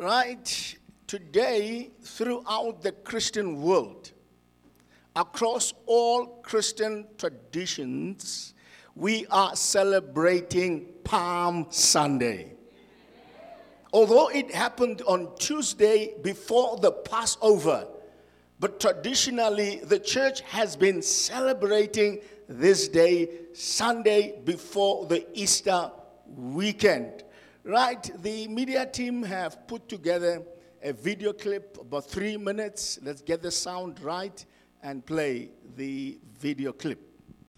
Right? Today, throughout the Christian world, across all Christian traditions, we are celebrating Palm Sunday. Although it happened on Tuesday before the Passover, but traditionally the church has been celebrating this day, Sunday before the Easter weekend. Right? The media team have put together a video clip about three minutes. Let's get the sound right and play the video clip.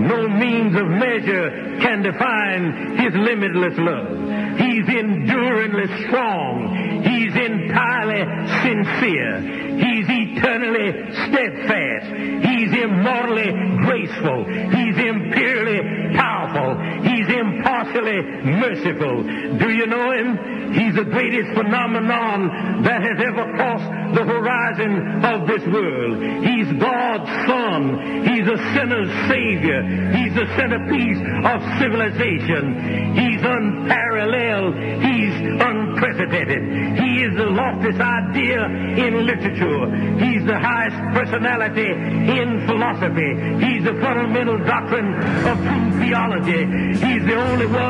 No means of measure can define his limitless love. He's enduringly strong. He's entirely sincere. He's eternally steadfast. He's immortally graceful. He's. He's impartially merciful. Do you know him? He's the greatest phenomenon that has ever crossed the horizon of this world. He's God's Son. He's a sinner's Savior. He's the centerpiece of civilization. He's unparalleled. He's unprecedented. He is the loftiest idea in literature. He's the highest personality in philosophy. He's the fundamental doctrine of true theology. He's the only one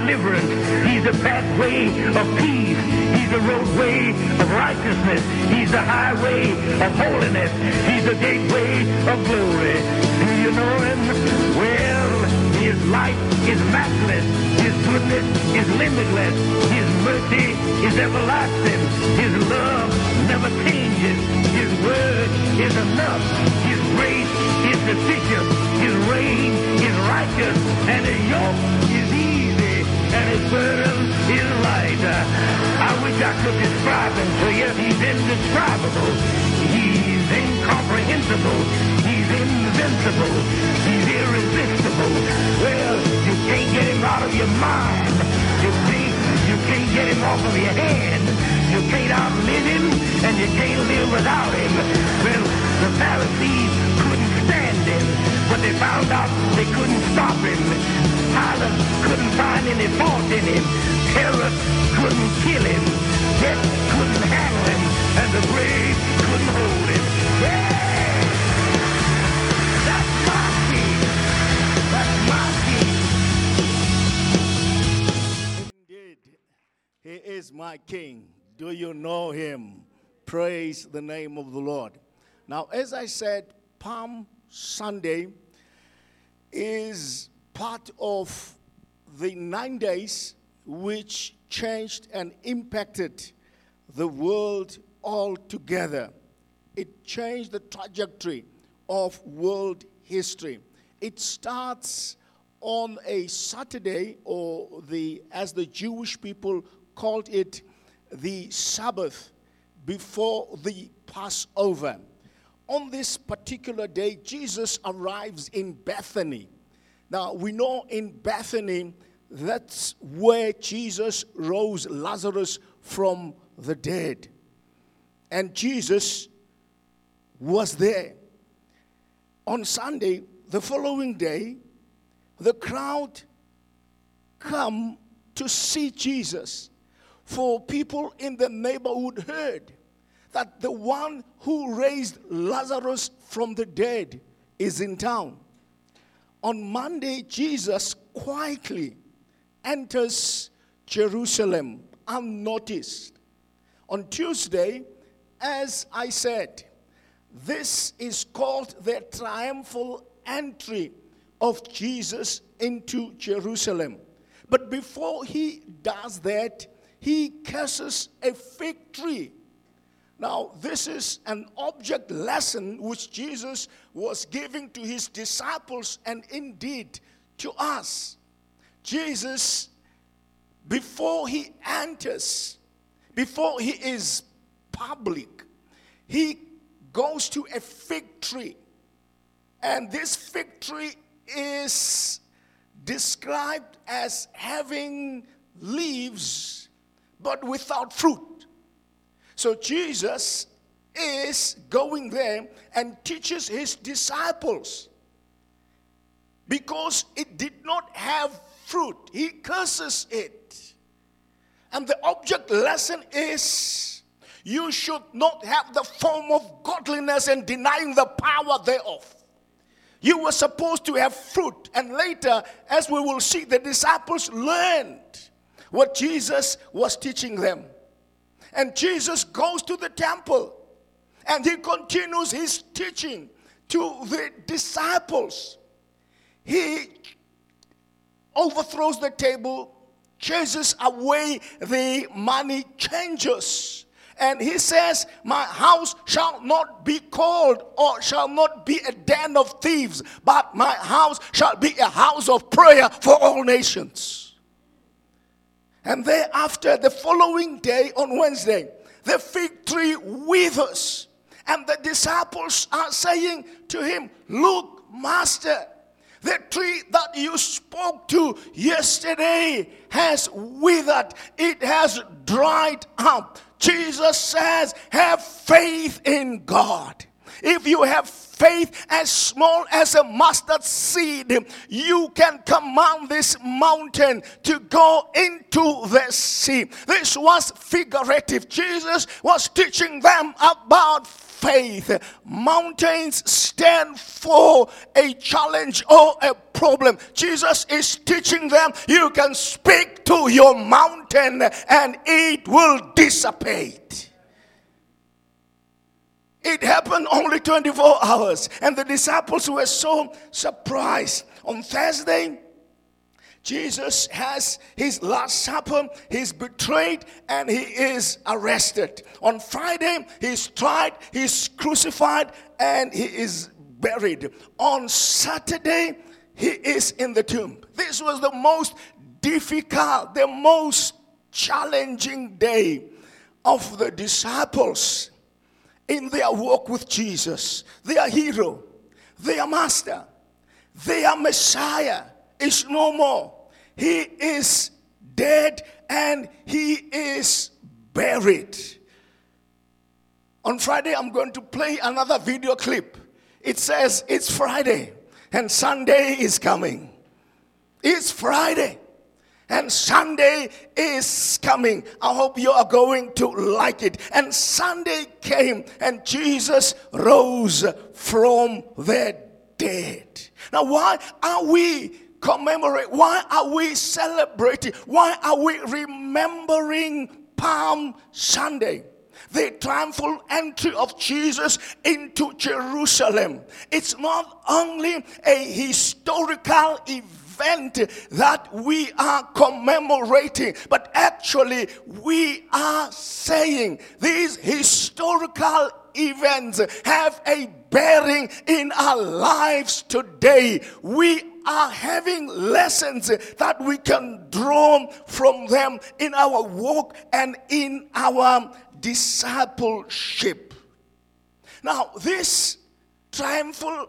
deliverance. He's the pathway of peace. He's the roadway of righteousness. He's the highway of holiness. He's the gateway of glory. Do you know him? Well, his light is matchless. His goodness is limitless. His mercy is everlasting. His love never changes. His word is enough. His grace is sufficient. His reign is righteous. And his yoke is easy. And his burden is light. I wish I could describe him to you. He's indescribable. He's incomprehensible. He's invincible. He's irresistible. Well, you can't get him out of your mind. You can't, you can't get him off of your hand. You can't outlive him, and you can't live without him. Well, the Pharisees couldn't stand him, but they found out they couldn't stop him. Pilate couldn't find any fault in him. Herod couldn't kill him. Death couldn't handle him, and the grave couldn't hold him. Yeah! That's my king. That's my king. Indeed, he is my king. Do you know him? Praise the name of the Lord. Now, as I said, Palm Sunday is part of the nine days which changed and impacted the world altogether. It changed the trajectory of world history. It starts on a Saturday, or the as the Jewish people called it, the Sabbath before the Passover. On this particular day, Jesus arrives in Bethany. Now, we know in Bethany, that's where Jesus rose Lazarus from the dead. And Jesus was there. On Sunday, the following day, the crowd come to see Jesus for people in the neighborhood heard that the one who raised Lazarus from the dead is in town. On Monday, Jesus quietly enters Jerusalem unnoticed. On Tuesday, as I said, this is called the triumphal entry of Jesus into Jerusalem. But before he does that, he curses a fig tree. Now, this is an object lesson which Jesus was giving to his disciples and indeed to us. Jesus, before he enters, before he is public, he goes to a fig tree. And this fig tree is described as having leaves but without fruit. So Jesus is going there and teaches his disciples because it did not have fruit. He curses it. And the object lesson is you should not have the form of godliness and denying the power thereof. You were supposed to have fruit. And later, as we will see, the disciples learned what Jesus was teaching them. And Jesus goes to the temple and he continues his teaching to the disciples. He overthrows the table, chases away the money changers. And he says, My house shall not be called or shall not be a den of thieves, but my house shall be a house of prayer for all nations. And thereafter, the following day on Wednesday, the fig tree withers. And the disciples are saying to him, Look, Master, the tree that you spoke to yesterday has withered, it has dried up. Jesus says, Have faith in God. If you have faith as small as a mustard seed, you can command this mountain to go into the sea. This was figurative. Jesus was teaching them about faith. Mountains stand for a challenge or a problem. Jesus is teaching them you can speak to your mountain and it will dissipate. It happened only 24 hours, and the disciples were so surprised. On Thursday, Jesus has his last supper, he's betrayed, and he is arrested. On Friday, he's tried, he's crucified, and he is buried. On Saturday, he is in the tomb. This was the most difficult, the most challenging day of the disciples in their walk with Jesus. Their hero, their master, their Messiah is no more. He is dead and he is buried. On Friday, I'm going to play another video clip. It says it's Friday and Sunday is coming. It's Friday and Sunday is coming. I hope you are going to like it. And Sunday came, and Jesus rose from the dead. Now, why are we commemorate? Why are we celebrating? Why are we remembering Palm Sunday? the triumphal entry of Jesus into Jerusalem. It's not only a historical event event that we are commemorating, but actually we are saying these historical events have a bearing in our lives today. We are having lessons that we can draw from them in our walk and in our discipleship. Now, this triumphal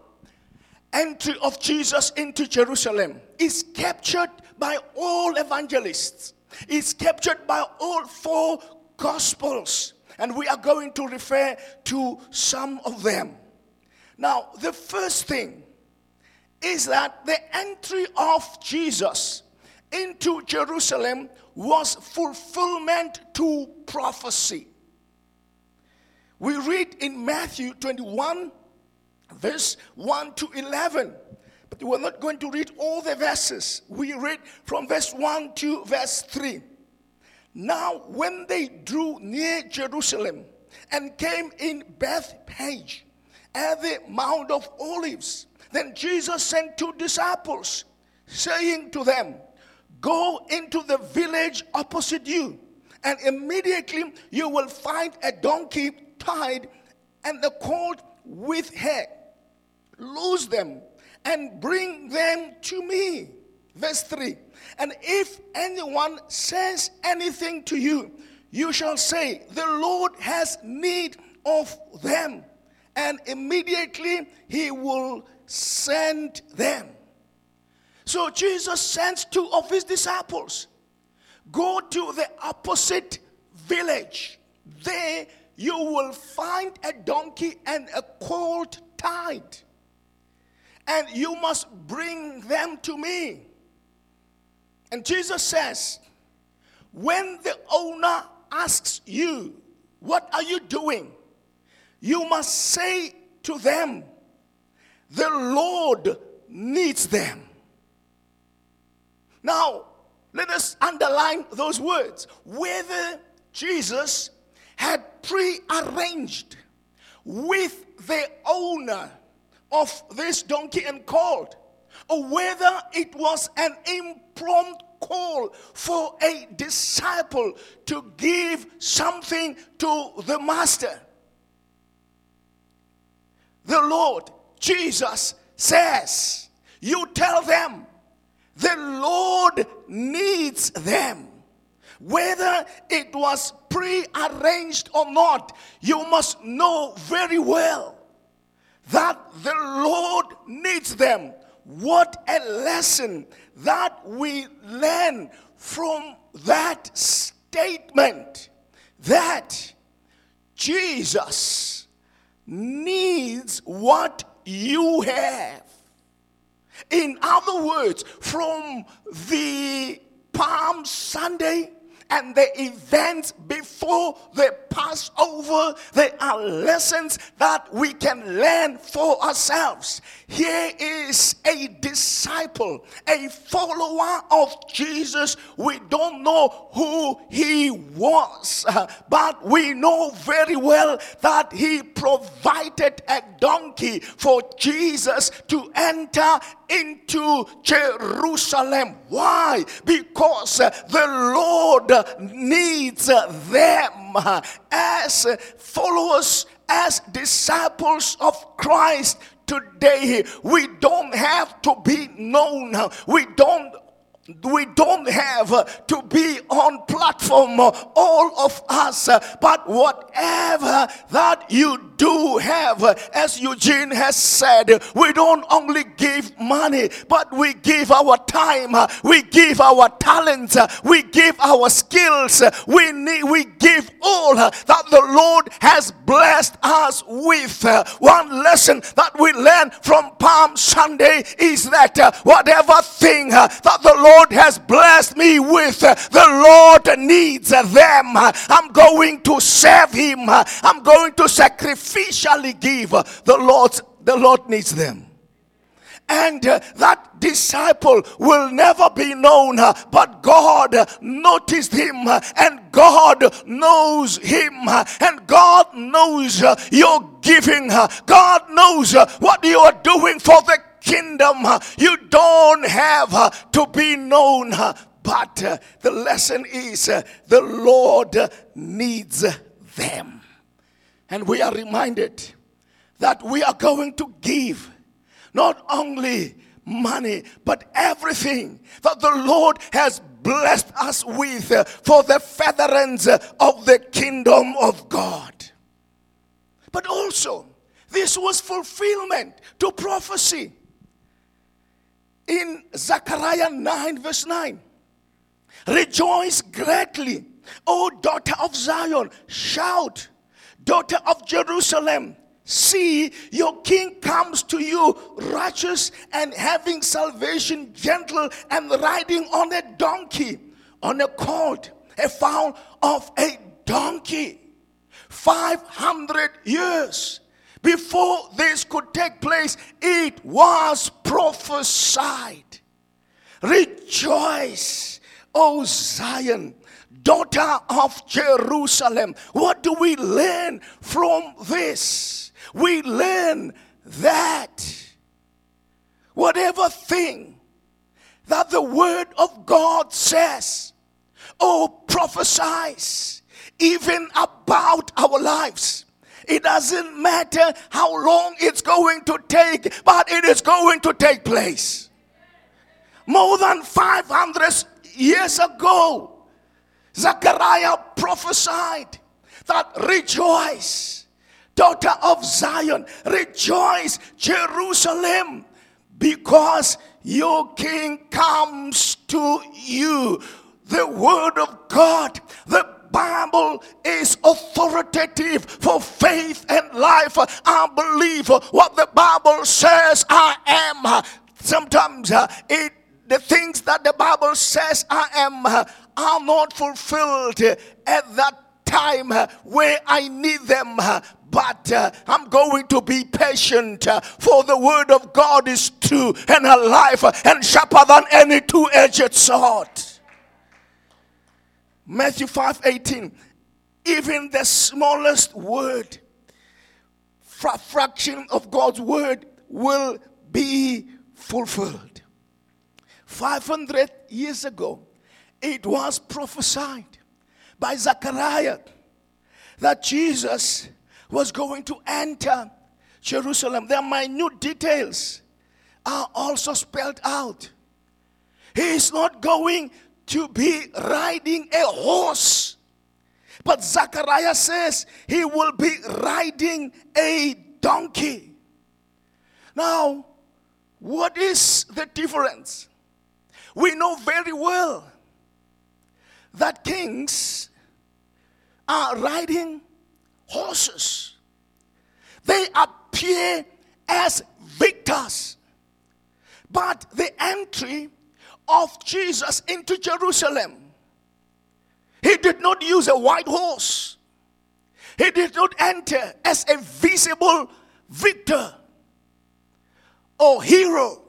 entry of Jesus into Jerusalem is captured by all evangelists. It's captured by all four gospels. And we are going to refer to some of them. Now, the first thing is that the entry of Jesus into Jerusalem was fulfillment to prophecy. We read in Matthew 21, verse 1 to 11. But we're not going to read all the verses. We read from verse 1 to verse 3. Now, when they drew near Jerusalem and came in Bethphage at the Mount of Olives, then Jesus sent two disciples, saying to them, Go into the village opposite you, and immediately you will find a donkey tied and the colt with her. Lose them and bring them to me. Verse 3 And if anyone says anything to you, you shall say, The Lord has need of them. And immediately he will send them. So Jesus sends two of his disciples. Go to the opposite village. There you will find a donkey and a colt tied. And you must bring them to me. And Jesus says, when the owner asks you, What are you doing? you must say to them, The Lord needs them. Now, let us underline those words. Whether Jesus had pre-arranged with the owner of this donkey and colt, or whether it was an impromptu call for a disciple to give something to the master. The Lord Jesus says, You tell them the Lord needs them. Whether it was pre-arranged or not, you must know very well that the Lord needs them. What a lesson that we learn from that statement that Jesus needs what you have. In other words, from the Palm Sunday and the events before the Passover, there are lessons that we can learn for ourselves. Here is a disciple, a follower of Jesus. We don't know who he was, but we know very well that he provided a donkey for Jesus to enter into Jerusalem. Why? Because the Lord needs them as followers, as disciples of Christ today. We don't have to be known. We don't we don't have uh, to be on platform uh, all of us uh, but whatever that you do have uh, as eugene has said we don't only give money but we give our time uh, we give our talents uh, we give our skills we need we give all that the lord has blessed us with. One lesson that we learn from palm sunday is that whatever thing that the lord Lord has blessed me with, the Lord needs them. I'm going to serve Him. I'm going to sacrificially give. The Lord, the Lord needs them. And uh, that disciple will never be known, uh, but God noticed him, uh, and God knows him, and God knows your giving. God knows what you are doing for the kingdom. You don't have to be known, but uh, the lesson is uh, the Lord needs them. And we are reminded that we are going to give not only money, but everything that the Lord has blessed us with uh, for the furtherance of the kingdom of God. But also, this was fulfillment to prophecy in Zechariah 9, verse 9. Rejoice greatly, O daughter of Zion. Shout, daughter of Jerusalem. See, your king comes to you, righteous and having salvation, gentle and riding on a donkey, on a colt, a foal of a donkey. 500 years before this could take place, it was prophesied. Rejoice, O Zion, daughter of Jerusalem. What do we learn from this? We learn that whatever thing that the word of God says, oh, prophesies even about our lives. It doesn't matter how long it's going to take, but it is going to take place. More than 500 years ago, Zechariah prophesied that rejoice, daughter of Zion, rejoice, Jerusalem, because your king comes to you. The word of God, the Bible is authoritative for faith and life. I believe what the Bible says I am. Sometimes uh, it the things that the Bible says I am uh, are not fulfilled at that time uh, where I need them. But uh, I'm going to be patient, uh, for the word of God is true and alive and sharper than any two edged sword. Matthew 5 18. Even the smallest word, fraction of God's word, will be fulfilled. 500 years ago, it was prophesied by Zechariah that Jesus was going to enter Jerusalem. Their minute details are also spelled out. He is not going to be riding a horse, but Zechariah says he will be riding a donkey. Now, what is the difference? We know very well that kings are riding horses. They appear as victors. But the entry of Jesus into Jerusalem, he did not use a white horse. He did not enter as a visible victor or hero,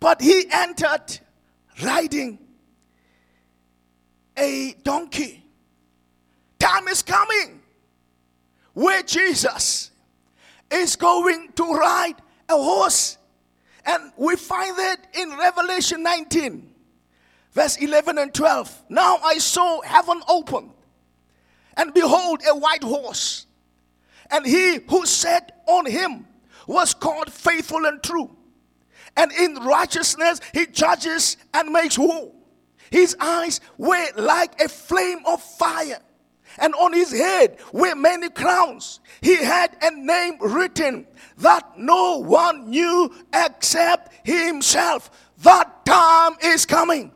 but he entered riding a donkey. Time is coming where Jesus is going to ride a horse. And we find that in Revelation 19, verse 11 and 12. Now I saw heaven open, and behold, a white horse. And he who sat on him was called faithful and true and in righteousness he judges and makes war. His eyes were like a flame of fire, and on his head were many crowns. He had a name written that no one knew except himself. That time is coming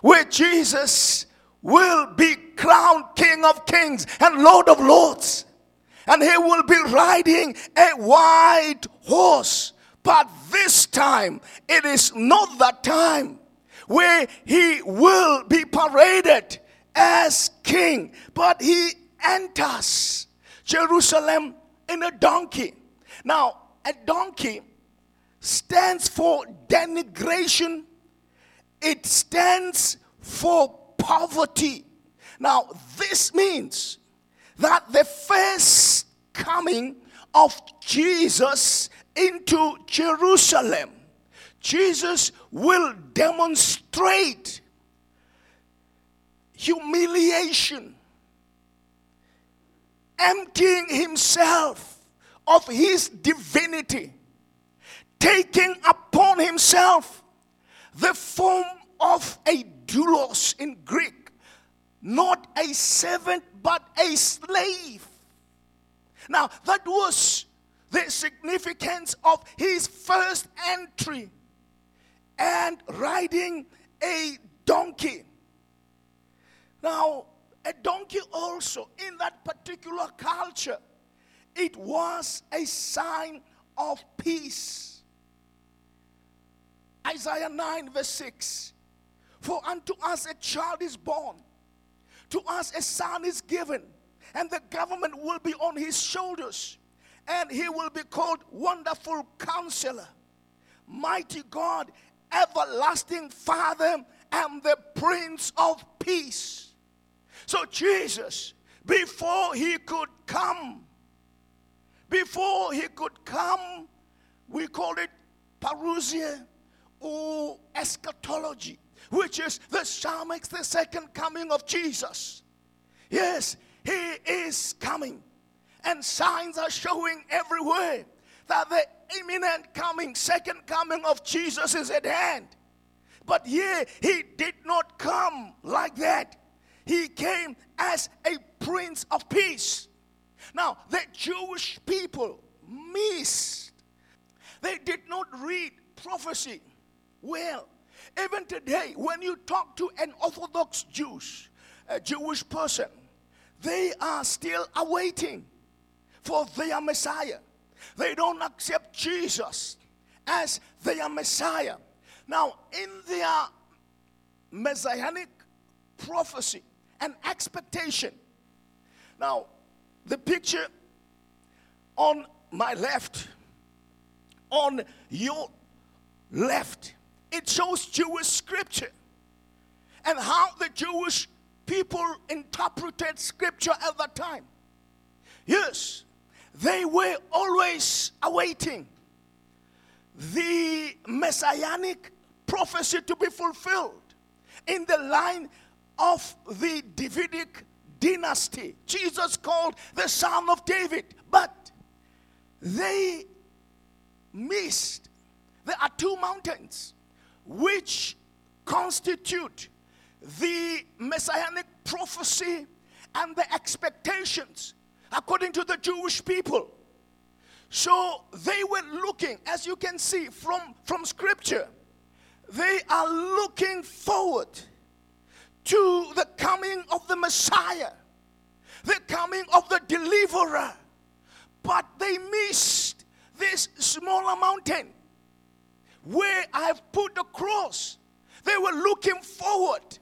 where Jesus will be crowned King of Kings and Lord of Lords. And he will be riding a white horse. But this time, it is not that time where he will be paraded as king, but he enters Jerusalem in a donkey. Now, a donkey stands for denigration, it stands for poverty. Now, this means that the first coming of Jesus into Jerusalem, Jesus will demonstrate humiliation, emptying himself of his divinity, taking upon himself the form of a doulos in Greek, not a servant but a slave. Now, that was the significance of his first entry and riding a donkey. Now, a donkey also in that particular culture, it was a sign of peace. Isaiah 9, verse 6 For unto us a child is born, to us a son is given, and the government will be on his shoulders, and he will be called Wonderful Counselor, Mighty God, Everlasting Father, and the Prince of Peace. So, Jesus, before he could come, before he could come, we call it parousia or eschatology, which is the psalmics, the second coming of Jesus. Yes, he is coming, and signs are showing everywhere that the imminent coming, second coming of Jesus is at hand. But yeah, he did not come like that. He came as a prince of peace. Now, the Jewish people missed. They did not read prophecy well. Even today, when you talk to an Orthodox Jews, a Jewish person, they are still awaiting for their Messiah. They don't accept Jesus as their Messiah. Now, in their messianic prophecy and expectation, now the picture on my left, on your left, it shows Jewish scripture and how the Jewish people interpreted scripture at that time. Yes, they were always awaiting the messianic prophecy to be fulfilled in the line of the Davidic dynasty. Jesus called the son of David, but they missed. There are two mountains which constitute the messianic prophecy and the expectations according to the Jewish people. So they were looking, as you can see from, from scripture, they are looking forward to the coming of the Messiah, the coming of the deliverer. But they missed this smaller mountain where I have put the cross. They were looking forward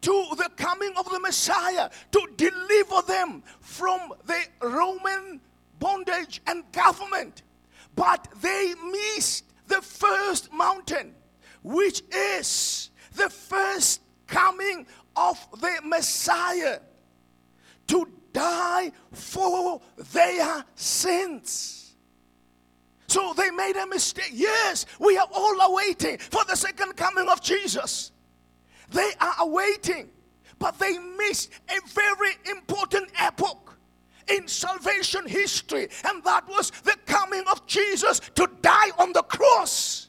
to the coming of the Messiah to deliver them from the Roman bondage and government. But they missed the first mountain, which is the first coming of the Messiah to die for their sins. So they made a mistake. Yes, we are all awaiting for the second coming of Jesus. They are awaiting, but they missed a very important epoch in salvation history, and that was the coming of Jesus to die on the cross.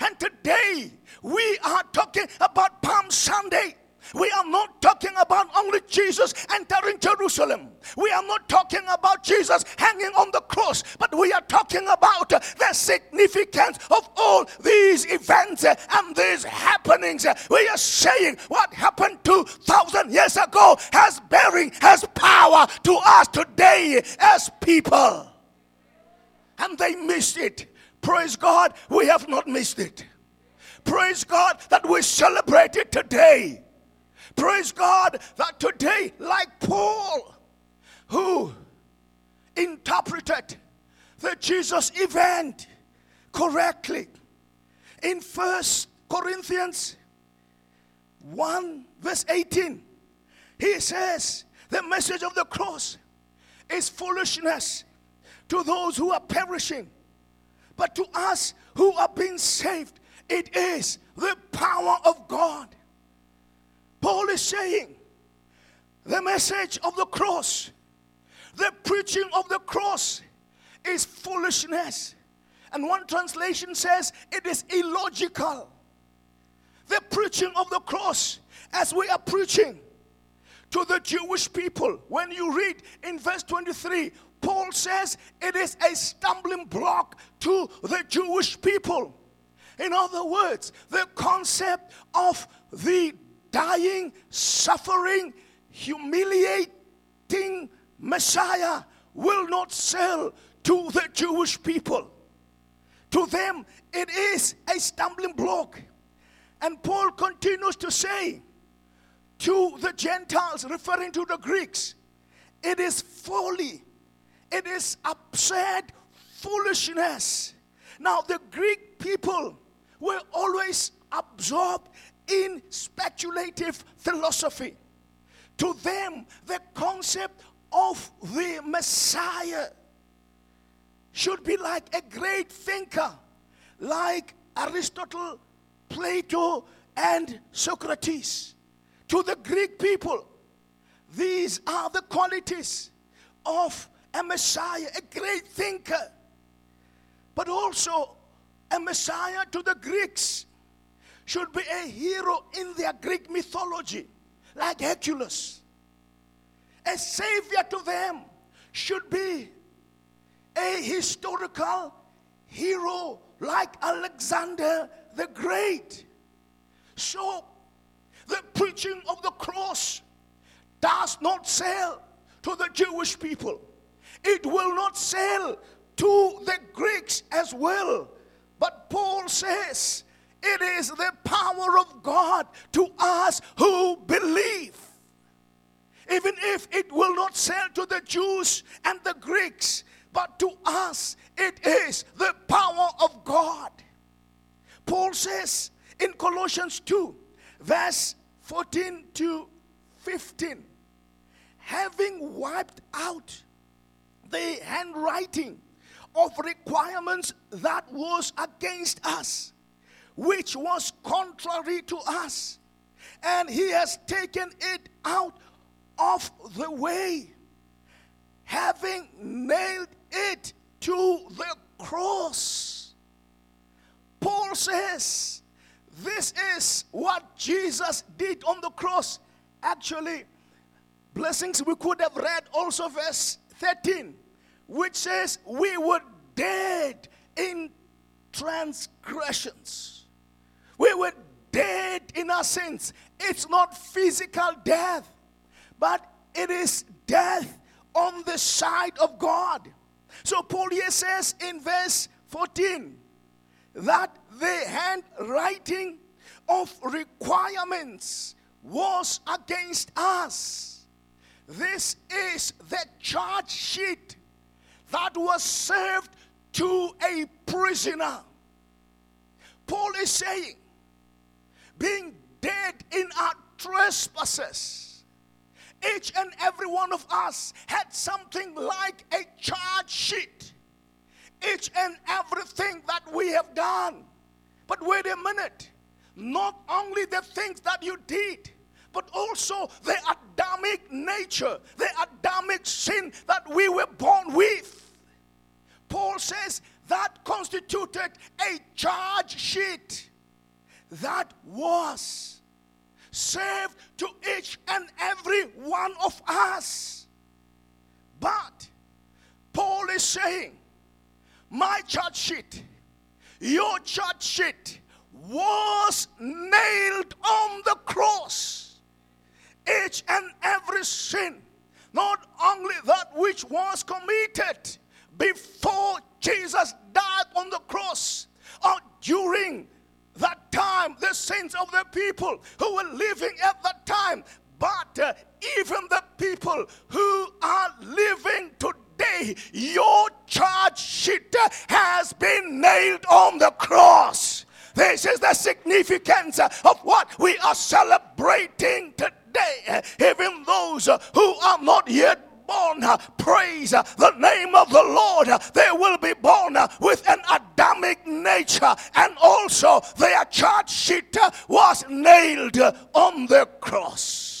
And today we are talking about Palm Sunday. We are not talking about only Jesus entering Jerusalem. We are not talking about Jesus hanging on the cross, but we are talking about the significance of all these events and these happenings. We are saying what happened 2,000 years ago has bearing, has power to us today as people. And they missed it. Praise God, we have not missed it. Praise God that we celebrate it today. Praise God that today, like Paul, who interpreted the Jesus event correctly in First Corinthians 1, verse 18, he says, The message of the cross is foolishness to those who are perishing, but to us who are being saved, it is the power of God. Paul is saying the message of the cross, the preaching of the cross is foolishness. And one translation says it is illogical. The preaching of the cross, as we are preaching to the Jewish people, when you read in verse 23, Paul says it is a stumbling block to the Jewish people. In other words, the concept of the dying, suffering, humiliating Messiah will not sell to the Jewish people. To them, it is a stumbling block. And Paul continues to say to the Gentiles, referring to the Greeks, it is folly, it is absurd foolishness. Now, the Greek people were always absorbed in speculative philosophy. To them, the concept of the Messiah should be like a great thinker, like Aristotle, Plato, and Socrates. To the Greek people, these are the qualities of a Messiah, a great thinker, but also a Messiah to the Greeks should be a hero in their Greek mythology, like Hercules. A savior to them should be a historical hero like Alexander the Great. So, the preaching of the cross does not sell to the Jewish people, it will not sell to the Greeks as well. But Paul says it is the power of God to us who believe. Even if it will not sell to the Jews and the Greeks, but to us it is the power of God. Paul says in Colossians 2, verse 14 to 15, having wiped out the handwriting of requirements that was against us, which was contrary to us. And he has taken it out of the way, having nailed it to the cross. Paul says, This is what Jesus did on the cross. Actually, blessings we could have read also, verse 13 which says we were dead in transgressions. We were dead in our sins. It's not physical death, but it is death on the side of God. So Paul here says in verse 14 that the handwriting of requirements was against us. This is the charge sheet that was served to a prisoner. Paul is saying, being dead in our trespasses, each and every one of us had something like a charge sheet. Each and everything that we have done. But wait a minute. Not only the things that you did, but also the Adamic nature, the Adamic sin that we were born with. Paul says that constituted a charge sheet that was served to each and every one of us. But Paul is saying, my church sheet, your church sheet was nailed on the cross each and every sin, not only that which was committed before Jesus died on the cross or during that time, the sins of the people who were living at that time, but uh, even the people who are living today, your charge sheet has been nailed on the cross. This is the significance of what we are celebrating today even those who are not yet born, uh, praise uh, the name of the Lord. Uh, they will be born with an Adamic nature, and also their charge sheet was nailed on the cross.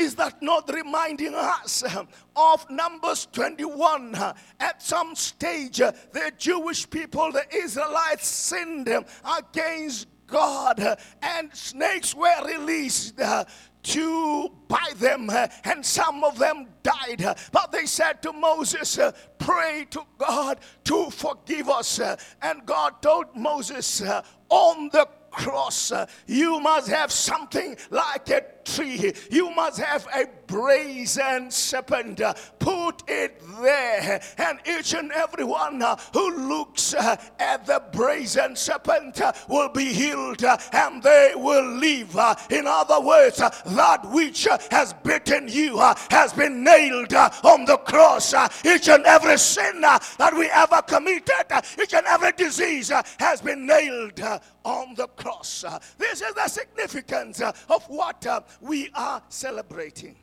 Is that not reminding us um, of Numbers 21? At some stage, the Jewish people, the Israelites, sinned um, against God, and snakes were released uh, to bite them, uh, and some of them died. But they said to Moses, uh, Pray to God to forgive us. And God told Moses, On the cross, you must have something like a tree, you must have a brazen serpent. Uh, put it there, and each and every one uh, who looks uh, at the brazen serpent will be healed and they will live. In other words, that which has bitten you has been nailed on the cross. Each and every sin that we ever committed, each and every disease has been nailed on the cross. This is the significance of what we are celebrating.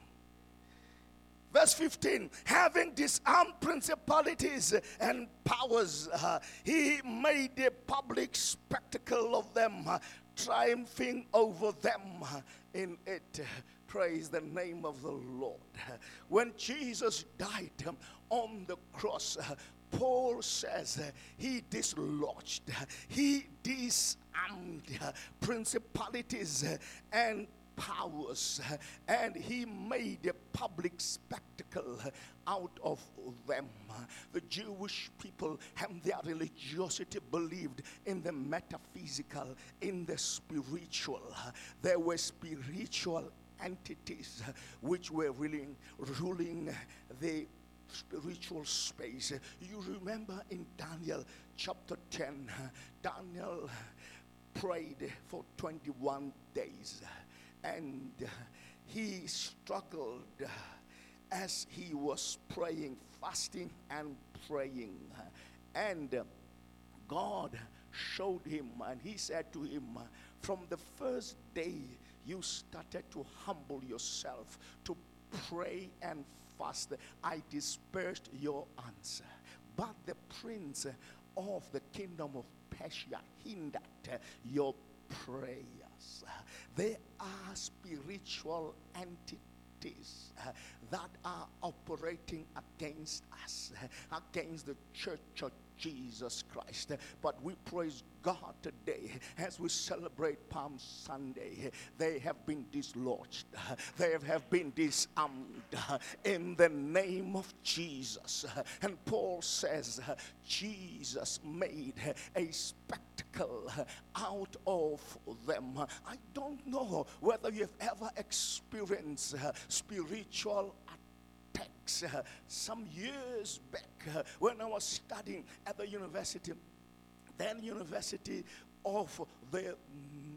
Verse 15, having disarmed principalities and powers, uh, he made a public spectacle of them, uh, triumphing over them uh, in it. Praise the name of the Lord. When Jesus died um, on the cross, uh, Paul says uh, he dislodged, he disarmed principalities and powers, and he made a public spectacle out of them. The Jewish people and their religiosity believed in the metaphysical, in the spiritual. There were spiritual entities which were really ruling the spiritual space. You remember in Daniel chapter 10, Daniel prayed for 21 days and uh, he struggled uh, as he was praying, fasting, and praying. And uh, God showed him, and he said to him, From the first day you started to humble yourself, to pray and fast, I dispersed your answer. But the prince of the kingdom of Persia hindered your prayers. There are spiritual entities uh, that are operating against us, uh, against the church Jesus Christ. But we praise God today as we celebrate Palm Sunday. They have been dislodged, they have been disarmed in the name of Jesus. And Paul says, Jesus made a spectacle out of them. I don't know whether you've ever experienced spiritual attacks. Uh, some years back, uh, when I was studying at the university, then University of the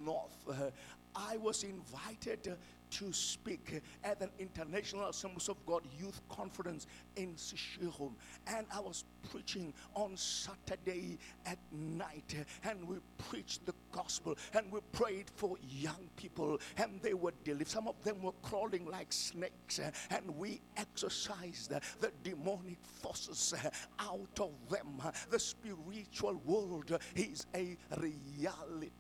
North, uh, I was invited to speak at an international Assemblies of God youth conference in Sishihon. And I was preaching on Saturday at night. And we preached the gospel and we prayed for young people. And they were delivered. Some of them were crawling like snakes. And we exorcised the demonic forces out of them. The spiritual world is a reality.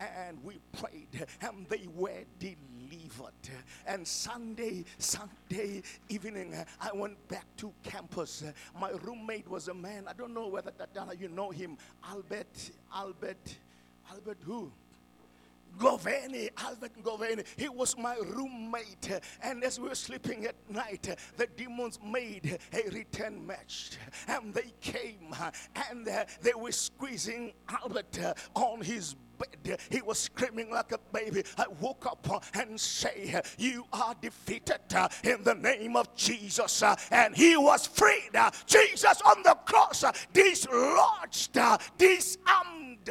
And we prayed and they were delivered and Sunday, Sunday evening, I went back to campus. My roommate was a man. I don't know whether Tatiana, you know him. Albert, Albert, Albert who? Goveni, Albert Goveni, he was my roommate. And as we were sleeping at night, the demons made a return match. And they came and they were squeezing Albert on his bed. He was screaming like a baby. I woke up and say, You are defeated in the name of Jesus. And he was freed. Jesus on the cross dislodged, disarmed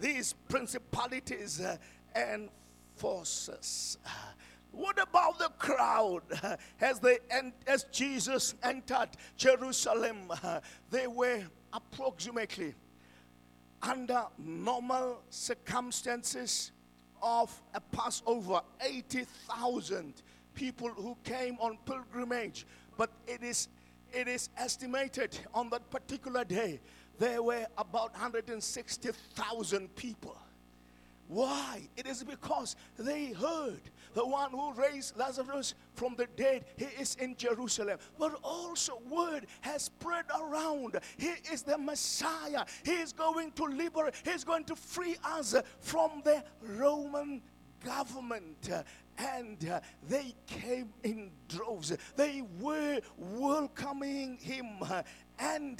these principalities uh, and forces. What about the crowd as they as Jesus entered Jerusalem? They were approximately under normal circumstances of a Passover, 80,000 people who came on pilgrimage. But it is, it is estimated on that particular day, there were about 160,000 people. Why? It is because they heard the one who raised Lazarus from the dead, he is in Jerusalem. But also, word has spread around. He is the Messiah. He is going to liberate, he is going to free us from the Roman government. And uh, they came in droves. They were welcoming him. And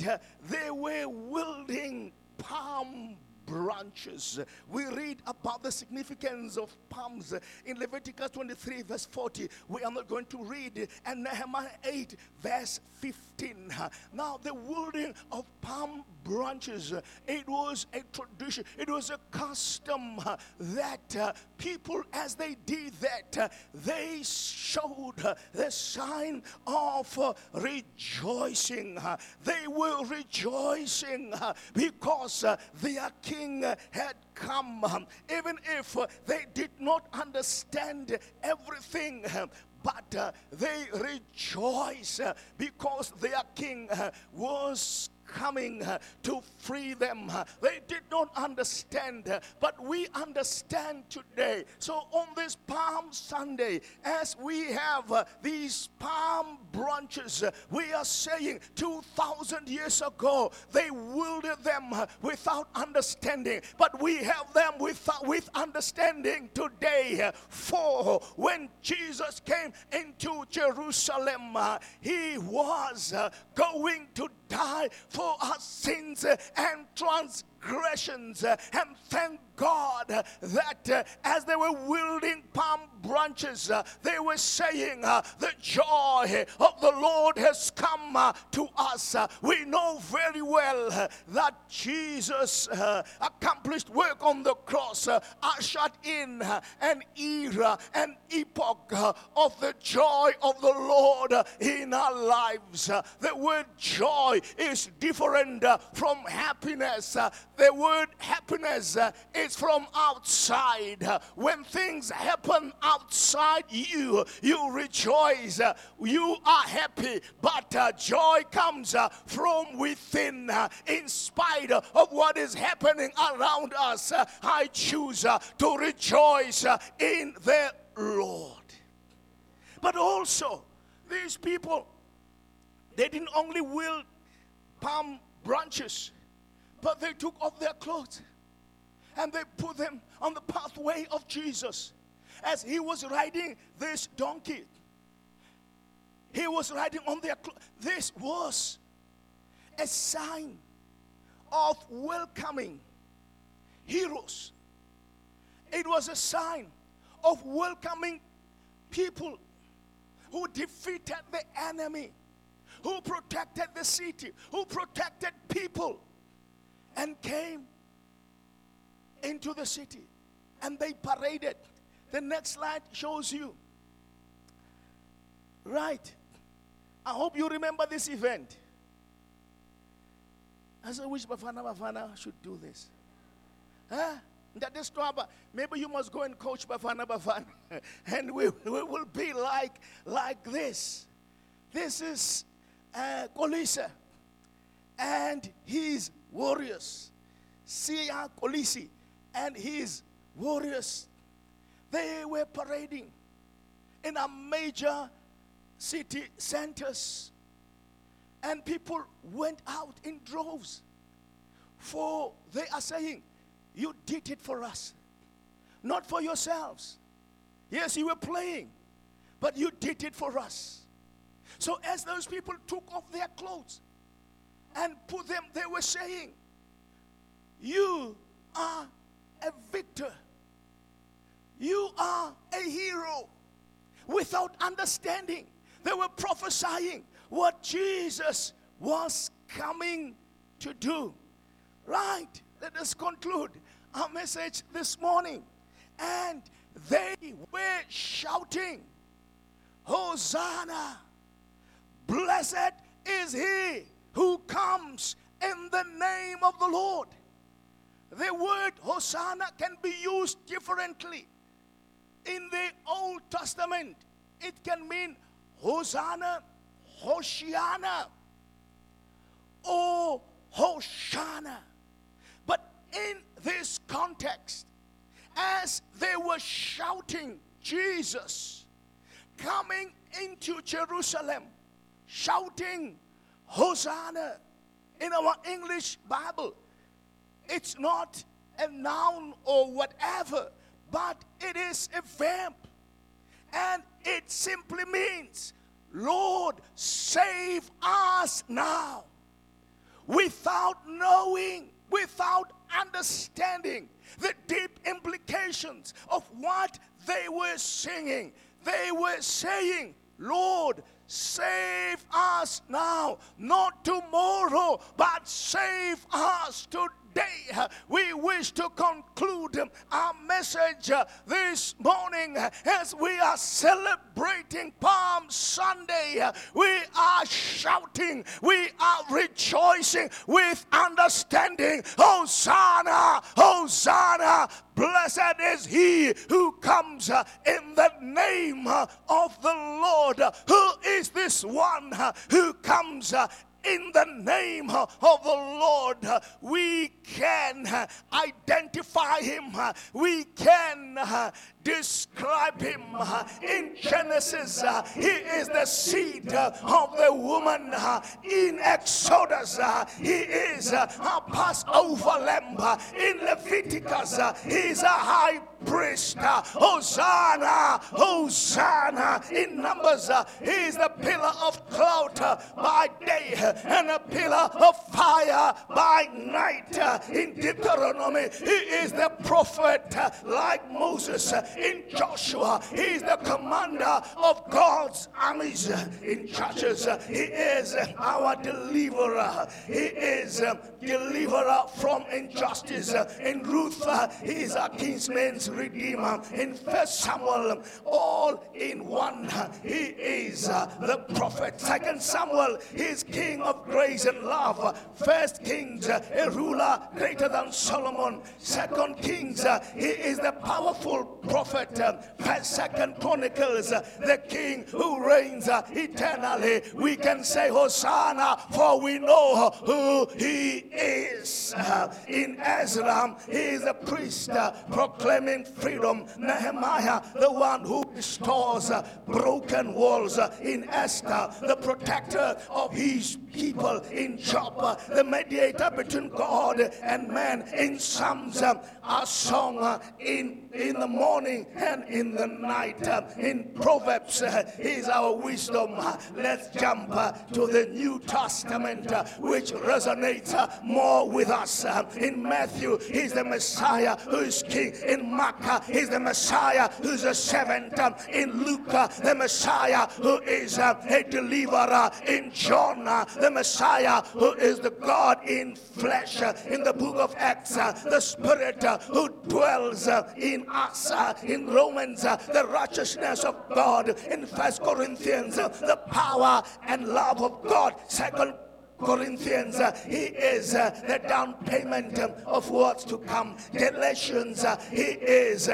they were wielding palm branches. We read about the significance of palms in Leviticus 23, verse 40. We are not going to read, and Nehemiah 8, verse 15. Now, the wielding of palm branches, it was a tradition, it was a custom that uh, people, as they did that, uh, they showed uh, the sign of uh, rejoicing. They were rejoicing uh, because uh, their king had come, even if they did not understand everything but uh, they rejoice uh, because their king uh, was coming uh, to free them. Uh, they did not understand, uh, but we understand today. So on this Palm Sunday, as we have uh, these palm branches, uh, we are saying 2,000 years ago, they wielded them uh, without understanding, but we have them with, with understanding today. For when Jesus came into Jerusalem, he was going to die for our sins and transgressions. Uh, and thank God uh, that uh, as they were wielding palm branches, they were saying, The joy of the Lord has come to us. We know very well that Jesus accomplished work on the cross, ushered in an era, an epoch of the joy of the Lord in our lives. The word joy is different from happiness. The word happiness is from outside. When things happen outside you, you rejoice. You are happy, but uh, joy comes uh, from within. In spite of what is happening around us, I choose uh, to rejoice in the Lord. But also, these people, they didn't only wield palm branches, but they took off their clothes and they put them on the pathway of Jesus as he was riding this donkey. He was riding on their. clothes. this was a sign of welcoming heroes. It was a sign of welcoming people who defeated the enemy, who protected the city, who protected people, and came into the city and they paraded. The next slide shows you. Right. I hope you remember this event. I said, wish Bafana Bafana should do this. Huh? That is Maybe you must go and coach Bafana Bafana. and we, we will be like, like this. This is uh, Kolisi and his warriors. Siya Kolisi and his warriors. They were parading in a major city centers. And people went out in droves. For they are saying, You did it for us, not for yourselves. Yes, you were playing, but you did it for us. So as those people took off their clothes and put them, they were saying, You are a victor. You are a hero. Without understanding, they were prophesying what Jesus was coming to do. Right? Let us conclude our message this morning. And they were shouting, Hosanna! Blessed is he who comes in the name of the Lord. The word Hosanna can be used differently. In the Old Testament, it can mean Hosanna, Hoshiana, or Hoshana. But in this context, as they were shouting, Jesus coming into Jerusalem, shouting, Hosanna. In our English Bible, it's not a noun or whatever, but it is a verb. And it simply means, Lord, save us now. Without knowing, without understanding the deep implications of what they were singing. They were saying, Lord, save us now, not tomorrow, but save us today day, we wish to conclude our message this morning as we are celebrating Palm Sunday. We are shouting, we are rejoicing with understanding. Hosanna, Hosanna. Blessed is he who comes in the name of the Lord. Who is this one who comes in the name of the Lord, we can uh, identify him. Uh, we can uh, describe him in Genesis. Uh, he is the seed uh, of the woman. Uh, in Exodus, he is a Passover lamb. In Leviticus, he is a high priest. Hosanna, Hosanna. In Numbers, he is the pillar of cloud by day and a pillar of fire by night. In Deuteronomy, he is the prophet like Moses in Joshua. He is the commander of God's armies. In Judges, he is our deliverer. He is deliverer from injustice. In Ruth, he is our kinsman's redeemer. In First Samuel, all in one, he is the prophet. Second Samuel, he is king of grace and love. First Kings, a ruler greater than Solomon. Second Kings, he is the powerful prophet prophet, uh, Second Chronicles, uh, the King who reigns uh, eternally. We can say Hosanna, for we know who He is. Uh, in Ezra, He is a priest uh, proclaiming freedom. Nehemiah, the one who restores uh, broken walls. In Esther, the protector of His people. In Job, the mediator between God and man. In Psalms, um, a song in in the morning and in the night. In Proverbs uh, is our wisdom. Let's jump uh, to the New Testament, uh, which resonates more with us. In Matthew, he's the Messiah who is king. In Mark, he's the Messiah who's a servant. In Luke, the Messiah who is a deliverer. In John, the Messiah who is the God in flesh. In the book of Acts, the Spirit who dwells in in us, uh, in Romans, uh, the righteousness of God, in First Corinthians, uh, the power and love of God. Second Corinthians, he is the down payment um, of what's to come. Galatians, he is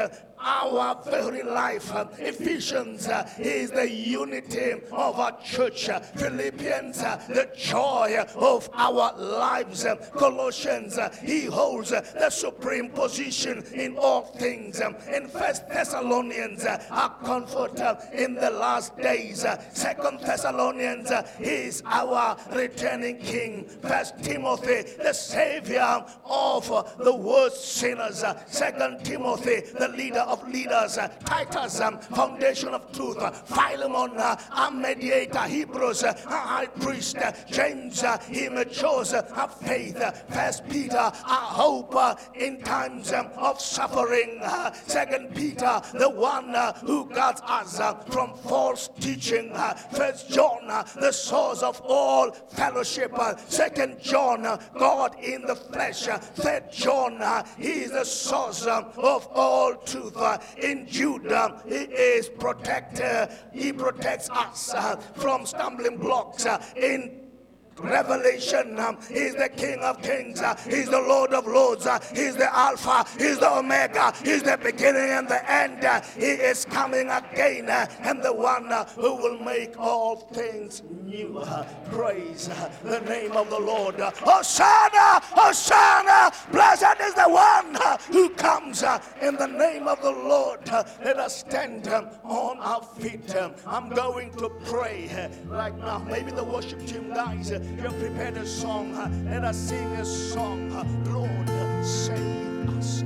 our very life. Ephesians uh, is the unity of our church. Philippians, uh, the joy of our lives. Colossians, uh, he holds the supreme position in all things. In First Thessalonians, our comfort in the last days. Second Thessalonians he is our returning King. First Timothy, the Savior of the worst sinners. Second Timothy, the leader of leaders, uh, Titus, um, foundation of truth, uh, Philemon, uh, a mediator, Hebrews, uh, our high priest, uh, James, he matures our faith, First Peter, a hope in times um, of suffering, Second Peter, the one who guards us from false teaching, First John, the source of all fellowship, Second John, God in the flesh, Third John, he is the source um, of all truth in Judah. He is protector. He protects us uh, from stumbling blocks uh, in Revelation, um, he's the King of Kings, uh, he's the Lord of Lords, uh, he's the Alpha, he's the Omega, he's the beginning and the end. Uh, he is coming again, uh, and the one uh, who will make all things new. Uh, praise the name of the Lord. Hosanna, Hosanna, blessed is the one who comes in the name of the Lord. Let us stand um, on our feet. Um, I'm going to pray right now. Maybe the worship team guys you have prepared a song. Let us sing a song. Lord, save us.